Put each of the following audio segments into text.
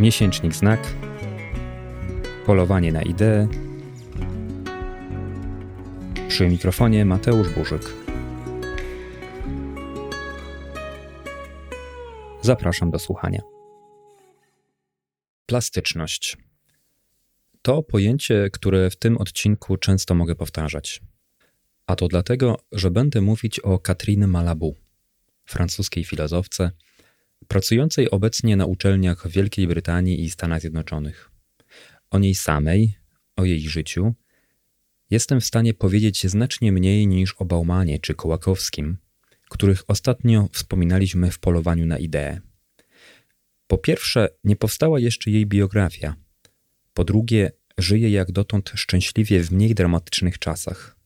Miesięcznik Znak, Polowanie na ideę. Przy mikrofonie Mateusz Burzyk. Zapraszam do słuchania. Plastyczność. To pojęcie, które w tym odcinku często mogę powtarzać. A to dlatego, że będę mówić o Catherine Malabou, francuskiej filozofce, pracującej obecnie na uczelniach w Wielkiej Brytanii i Stanach Zjednoczonych. O niej samej, o jej życiu, jestem w stanie powiedzieć znacznie mniej niż o Baumanie czy Kołakowskim, których ostatnio wspominaliśmy w polowaniu na ideę. Po pierwsze, nie powstała jeszcze jej biografia. Po drugie, żyje jak dotąd szczęśliwie w mniej dramatycznych czasach.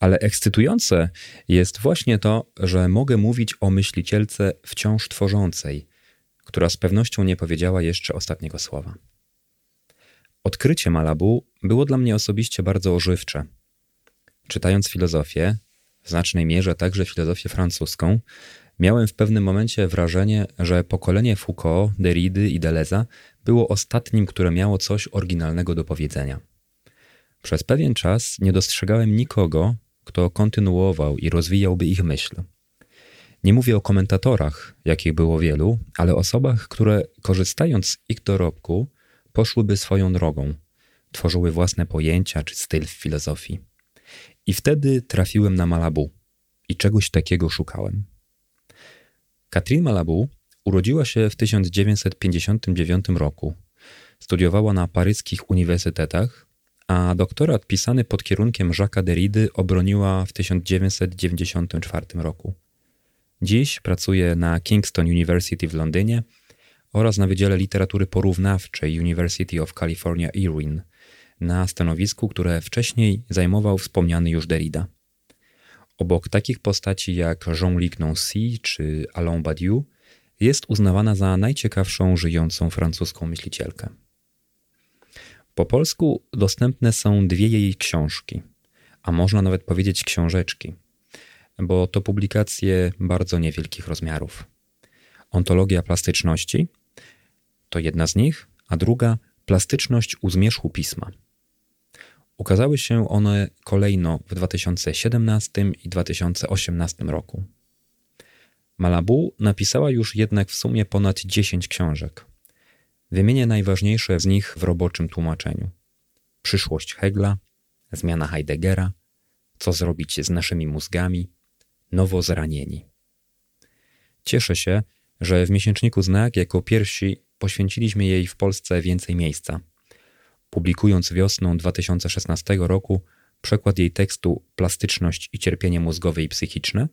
Ale ekscytujące jest właśnie to, że mogę mówić o myślicielce wciąż tworzącej, która z pewnością nie powiedziała jeszcze ostatniego słowa. Odkrycie Malabu było dla mnie osobiście bardzo ożywcze. Czytając filozofię, w znacznej mierze także filozofię francuską, miałem w pewnym momencie wrażenie, że pokolenie Foucault, Derrida i Deleza było ostatnim, które miało coś oryginalnego do powiedzenia. Przez pewien czas nie dostrzegałem nikogo, kto kontynuował i rozwijałby ich myśl. Nie mówię o komentatorach, jakich było wielu, ale osobach, które korzystając z ich dorobku, poszłyby swoją drogą, tworzyły własne pojęcia czy styl w filozofii. I wtedy trafiłem na Malabu i czegoś takiego szukałem. Catherine Malabou urodziła się w 1959 roku. Studiowała na paryskich uniwersytetach, a doktorat pisany pod kierunkiem Jacques'a Derrida obroniła w 1994 roku. Dziś pracuje na Kingston University w Londynie oraz na Wydziale Literatury Porównawczej University of California Irwin, na stanowisku, które wcześniej zajmował wspomniany już Derrida. Obok takich postaci jak Jean-Luc Nancy czy Alain Badiou jest uznawana za najciekawszą żyjącą francuską myślicielkę. Po polsku dostępne są dwie jej książki, a można nawet powiedzieć książeczki, bo to publikacje bardzo niewielkich rozmiarów. Ontologia plastyczności to jedna z nich, a druga Plastyczność u zmierzchu pisma. Ukazały się one kolejno w 2017 i 2018 roku. Malabu napisała już jednak w sumie ponad 10 książek. Wymienię najważniejsze z nich w roboczym tłumaczeniu. Przyszłość Hegla, zmiana Heideggera, co zrobić z naszymi mózgami, nowo zranieni. Cieszę się, że w miesięczniku Znak jako pierwsi poświęciliśmy jej w Polsce więcej miejsca. Publikując wiosną 2016 roku przekład jej tekstu Plastyczność i cierpienie mózgowe i psychiczne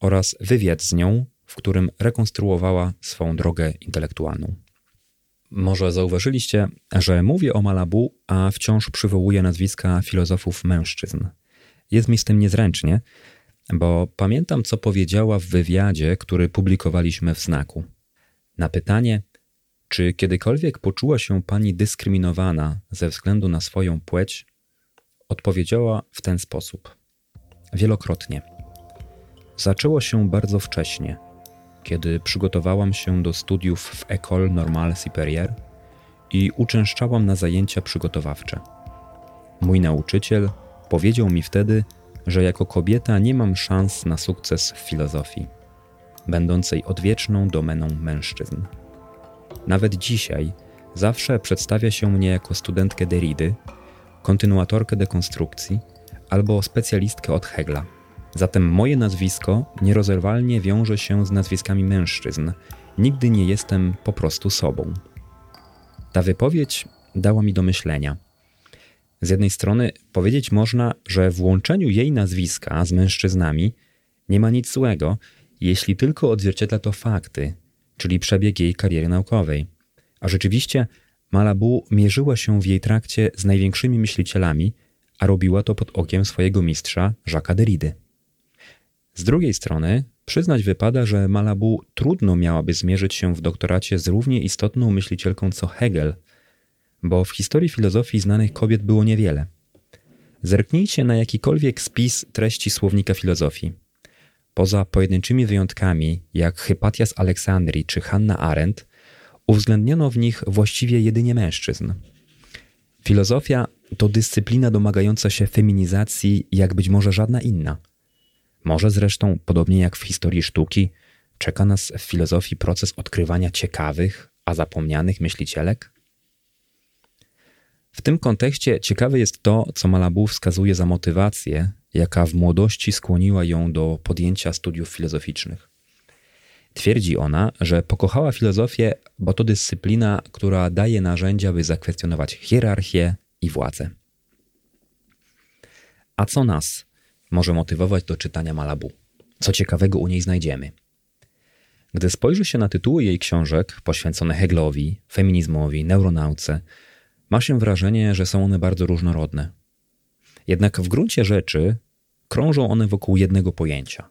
oraz wywiad z nią, w którym rekonstruowała swą drogę intelektualną. Może zauważyliście, że mówię o Malabu, a wciąż przywołuję nazwiska filozofów mężczyzn. Jest mi z tym niezręcznie, bo pamiętam, co powiedziała w wywiadzie, który publikowaliśmy w znaku. Na pytanie, czy kiedykolwiek poczuła się pani dyskryminowana ze względu na swoją płeć, odpowiedziała w ten sposób: Wielokrotnie. Zaczęło się bardzo wcześnie kiedy przygotowałam się do studiów w École Normale Supérieure i uczęszczałam na zajęcia przygotowawcze. Mój nauczyciel powiedział mi wtedy, że jako kobieta nie mam szans na sukces w filozofii, będącej odwieczną domeną mężczyzn. Nawet dzisiaj zawsze przedstawia się mnie jako studentkę Derridy, kontynuatorkę dekonstrukcji albo specjalistkę od Hegla. Zatem moje nazwisko nierozerwalnie wiąże się z nazwiskami mężczyzn. Nigdy nie jestem po prostu sobą. Ta wypowiedź dała mi do myślenia. Z jednej strony powiedzieć można, że w łączeniu jej nazwiska z mężczyznami nie ma nic złego, jeśli tylko odzwierciedla to fakty, czyli przebieg jej kariery naukowej. A rzeczywiście Malabu mierzyła się w jej trakcie z największymi myślicielami, a robiła to pod okiem swojego mistrza Jacques'a Derrida. Z drugiej strony, przyznać wypada, że Malabu trudno miałaby zmierzyć się w doktoracie z równie istotną myślicielką co Hegel, bo w historii filozofii znanych kobiet było niewiele. Zerknijcie na jakikolwiek spis treści słownika filozofii. Poza pojedynczymi wyjątkami, jak Hypatia z Aleksandrii czy Hanna Arendt, uwzględniono w nich właściwie jedynie mężczyzn. Filozofia to dyscyplina domagająca się feminizacji, jak być może żadna inna. Może zresztą, podobnie jak w historii sztuki, czeka nas w filozofii proces odkrywania ciekawych, a zapomnianych myślicielek? W tym kontekście ciekawe jest to, co Malabou wskazuje za motywację, jaka w młodości skłoniła ją do podjęcia studiów filozoficznych. Twierdzi ona, że pokochała filozofię, bo to dyscyplina, która daje narzędzia, by zakwestionować hierarchię i władzę. A co nas może motywować do czytania Malabu? Co ciekawego u niej znajdziemy? Gdy spojrzy się na tytuły jej książek poświęcone Heglowi, feminizmowi, neuronauce, ma się wrażenie, że są one bardzo różnorodne. Jednak w gruncie rzeczy krążą one wokół jednego pojęcia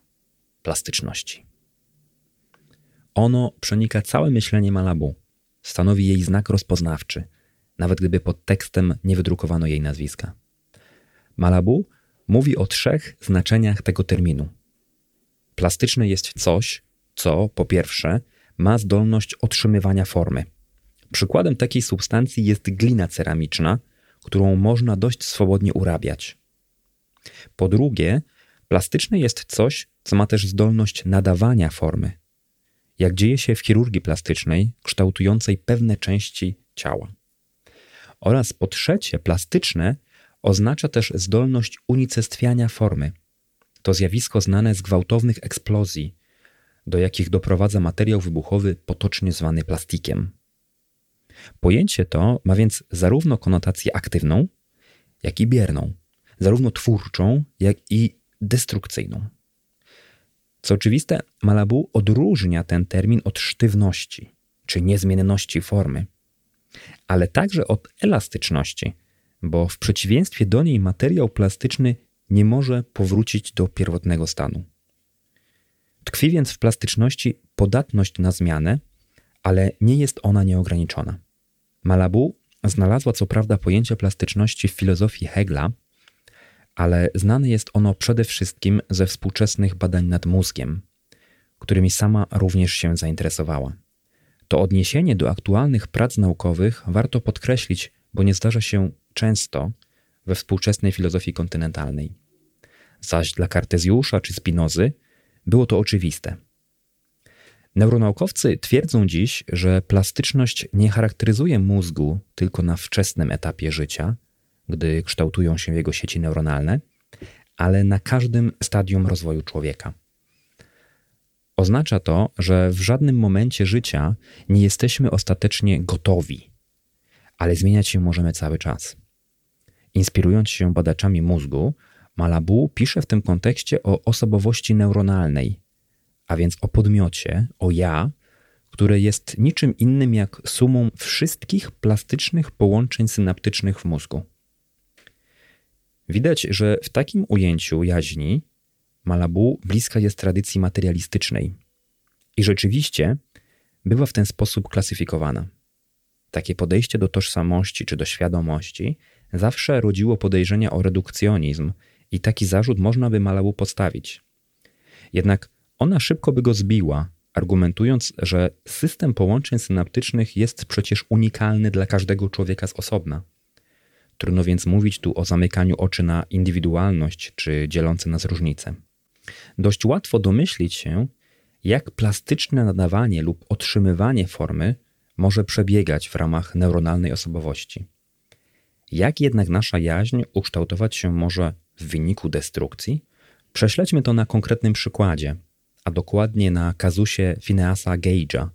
plastyczności. Ono przenika całe myślenie Malabu, stanowi jej znak rozpoznawczy, nawet gdyby pod tekstem nie wydrukowano jej nazwiska. Malabu mówi o trzech znaczeniach tego terminu. Plastyczne jest coś, co po pierwsze ma zdolność otrzymywania formy. Przykładem takiej substancji jest glina ceramiczna, którą można dość swobodnie urabiać. Po drugie, plastyczne jest coś, co ma też zdolność nadawania formy, jak dzieje się w chirurgii plastycznej, kształtującej pewne części ciała. Oraz po trzecie, plastyczne oznacza też zdolność unicestwiania formy. To zjawisko znane z gwałtownych eksplozji, do jakich doprowadza materiał wybuchowy potocznie zwany plastikiem. Pojęcie to ma więc zarówno konotację aktywną, jak i bierną, zarówno twórczą, jak i destrukcyjną. Co oczywiste, Malabu odróżnia ten termin od sztywności czy niezmienności formy, ale także od elastyczności, bo w przeciwieństwie do niej materiał plastyczny nie może powrócić do pierwotnego stanu. Tkwi więc w plastyczności podatność na zmianę, ale nie jest ona nieograniczona. Malabu znalazła co prawda pojęcie plastyczności w filozofii Hegla, ale znane jest ono przede wszystkim ze współczesnych badań nad mózgiem, którymi sama również się zainteresowała. To odniesienie do aktualnych prac naukowych warto podkreślić, bo nie zdarza się często we współczesnej filozofii kontynentalnej. Zaś dla Kartezjusza czy Spinozy było to oczywiste. Neuronaukowcy twierdzą dziś, że plastyczność nie charakteryzuje mózgu tylko na wczesnym etapie życia, gdy kształtują się jego sieci neuronalne, ale na każdym stadium rozwoju człowieka. Oznacza to, że w żadnym momencie życia nie jesteśmy ostatecznie gotowi, ale zmieniać się możemy cały czas. Inspirując się badaczami mózgu, Malabu pisze w tym kontekście o osobowości neuronalnej, a więc o podmiocie, o ja, które jest niczym innym jak sumą wszystkich plastycznych połączeń synaptycznych w mózgu. Widać, że w takim ujęciu jaźni Malabu bliska jest tradycji materialistycznej i rzeczywiście bywa w ten sposób klasyfikowana. Takie podejście do tożsamości czy do świadomości zawsze rodziło podejrzenia o redukcjonizm i taki zarzut można by Malabu postawić. Jednak ona szybko by go zbiła, argumentując, że system połączeń synaptycznych jest przecież unikalny dla każdego człowieka z osobna. Trudno więc mówić tu o zamykaniu oczy na indywidualność czy dzielące nas różnice. Dość łatwo domyślić się, jak plastyczne nadawanie lub otrzymywanie formy może przebiegać w ramach neuronalnej osobowości. Jak jednak nasza jaźń ukształtować się może w wyniku destrukcji? Prześledźmy to na konkretnym przykładzie, a dokładnie na kazusie Phineasa Gage'a,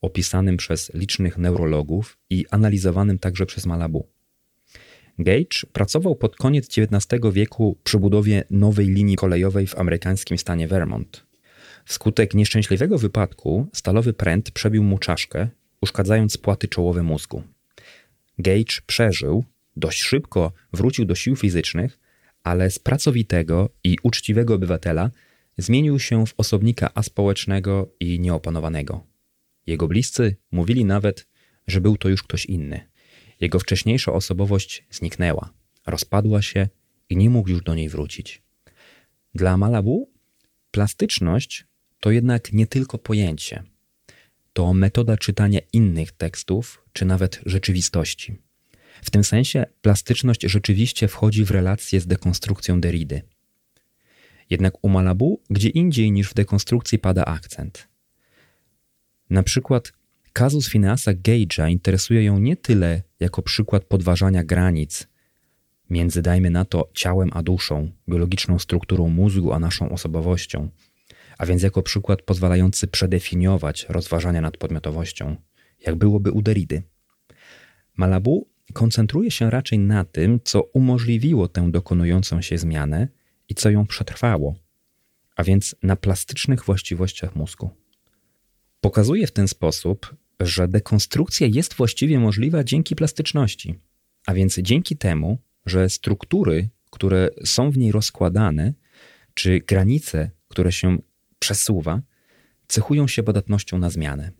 opisanym przez licznych neurologów i analizowanym także przez Malabu. Gage pracował pod koniec XIX wieku przy budowie nowej linii kolejowej w amerykańskim stanie Vermont. Wskutek nieszczęśliwego wypadku stalowy pręt przebił mu czaszkę, uszkadzając płaty czołowe mózgu. Gage przeżył, dość szybko wrócił do sił fizycznych, ale z pracowitego i uczciwego obywatela zmienił się w osobnika aspołecznego i nieopanowanego. Jego bliscy mówili nawet, że był to już ktoś inny. Jego wcześniejsza osobowość zniknęła, rozpadła się i nie mógł już do niej wrócić. Dla Malabu plastyczność to jednak nie tylko pojęcie. To metoda czytania innych tekstów, czy nawet rzeczywistości. W tym sensie plastyczność rzeczywiście wchodzi w relację z dekonstrukcją Derrida. Jednak u Malabu gdzie indziej niż w dekonstrukcji pada akcent. Na przykład kazus Phineasa Gage'a interesuje ją nie tyle jako przykład podważania granic między, dajmy na to, ciałem a duszą, biologiczną strukturą mózgu a naszą osobowością, a więc jako przykład pozwalający przedefiniować rozważania nad podmiotowością, jak byłoby u Derridy. Malabu koncentruje się raczej na tym, co umożliwiło tę dokonującą się zmianę i co ją przetrwało, a więc na plastycznych właściwościach mózgu. Pokazuje w ten sposób, że dekonstrukcja jest właściwie możliwa dzięki plastyczności, a więc dzięki temu, że struktury, które są w niej rozkładane, czy granice, które się przesuwa, cechują się podatnością na zmianę.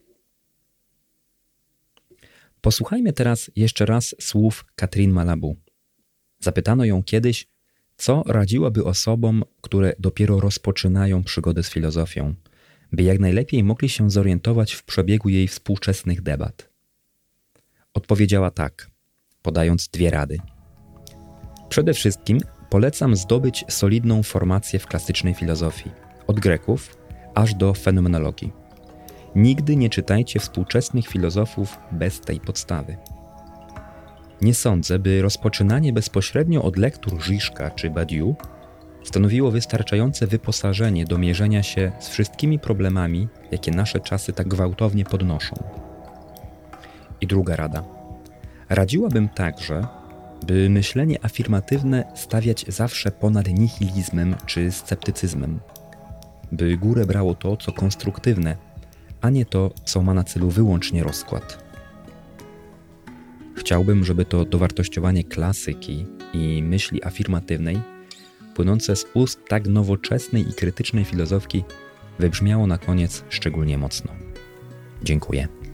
Posłuchajmy teraz jeszcze raz słów Katrin Malabu. Zapytano ją kiedyś, co radziłaby osobom, które dopiero rozpoczynają przygodę z filozofią, by jak najlepiej mogli się zorientować w przebiegu jej współczesnych debat. Odpowiedziała tak, podając dwie rady. Przede wszystkim polecam zdobyć solidną formację w klasycznej filozofii, od Greków aż do fenomenologii. Nigdy nie czytajcie współczesnych filozofów bez tej podstawy. Nie sądzę, by rozpoczynanie bezpośrednio od lektur Żiszka czy Badiou stanowiło wystarczające wyposażenie do mierzenia się z wszystkimi problemami, jakie nasze czasy tak gwałtownie podnoszą. I druga rada. Radziłabym także, by myślenie afirmatywne stawiać zawsze ponad nihilizmem czy sceptycyzmem, by górę brało to, co konstruktywne, a nie to, co ma na celu wyłącznie rozkład. Chciałbym, żeby to dowartościowanie klasyki i myśli afirmatywnej, płynące z ust tak nowoczesnej i krytycznej filozofki, wybrzmiało na koniec szczególnie mocno. Dziękuję.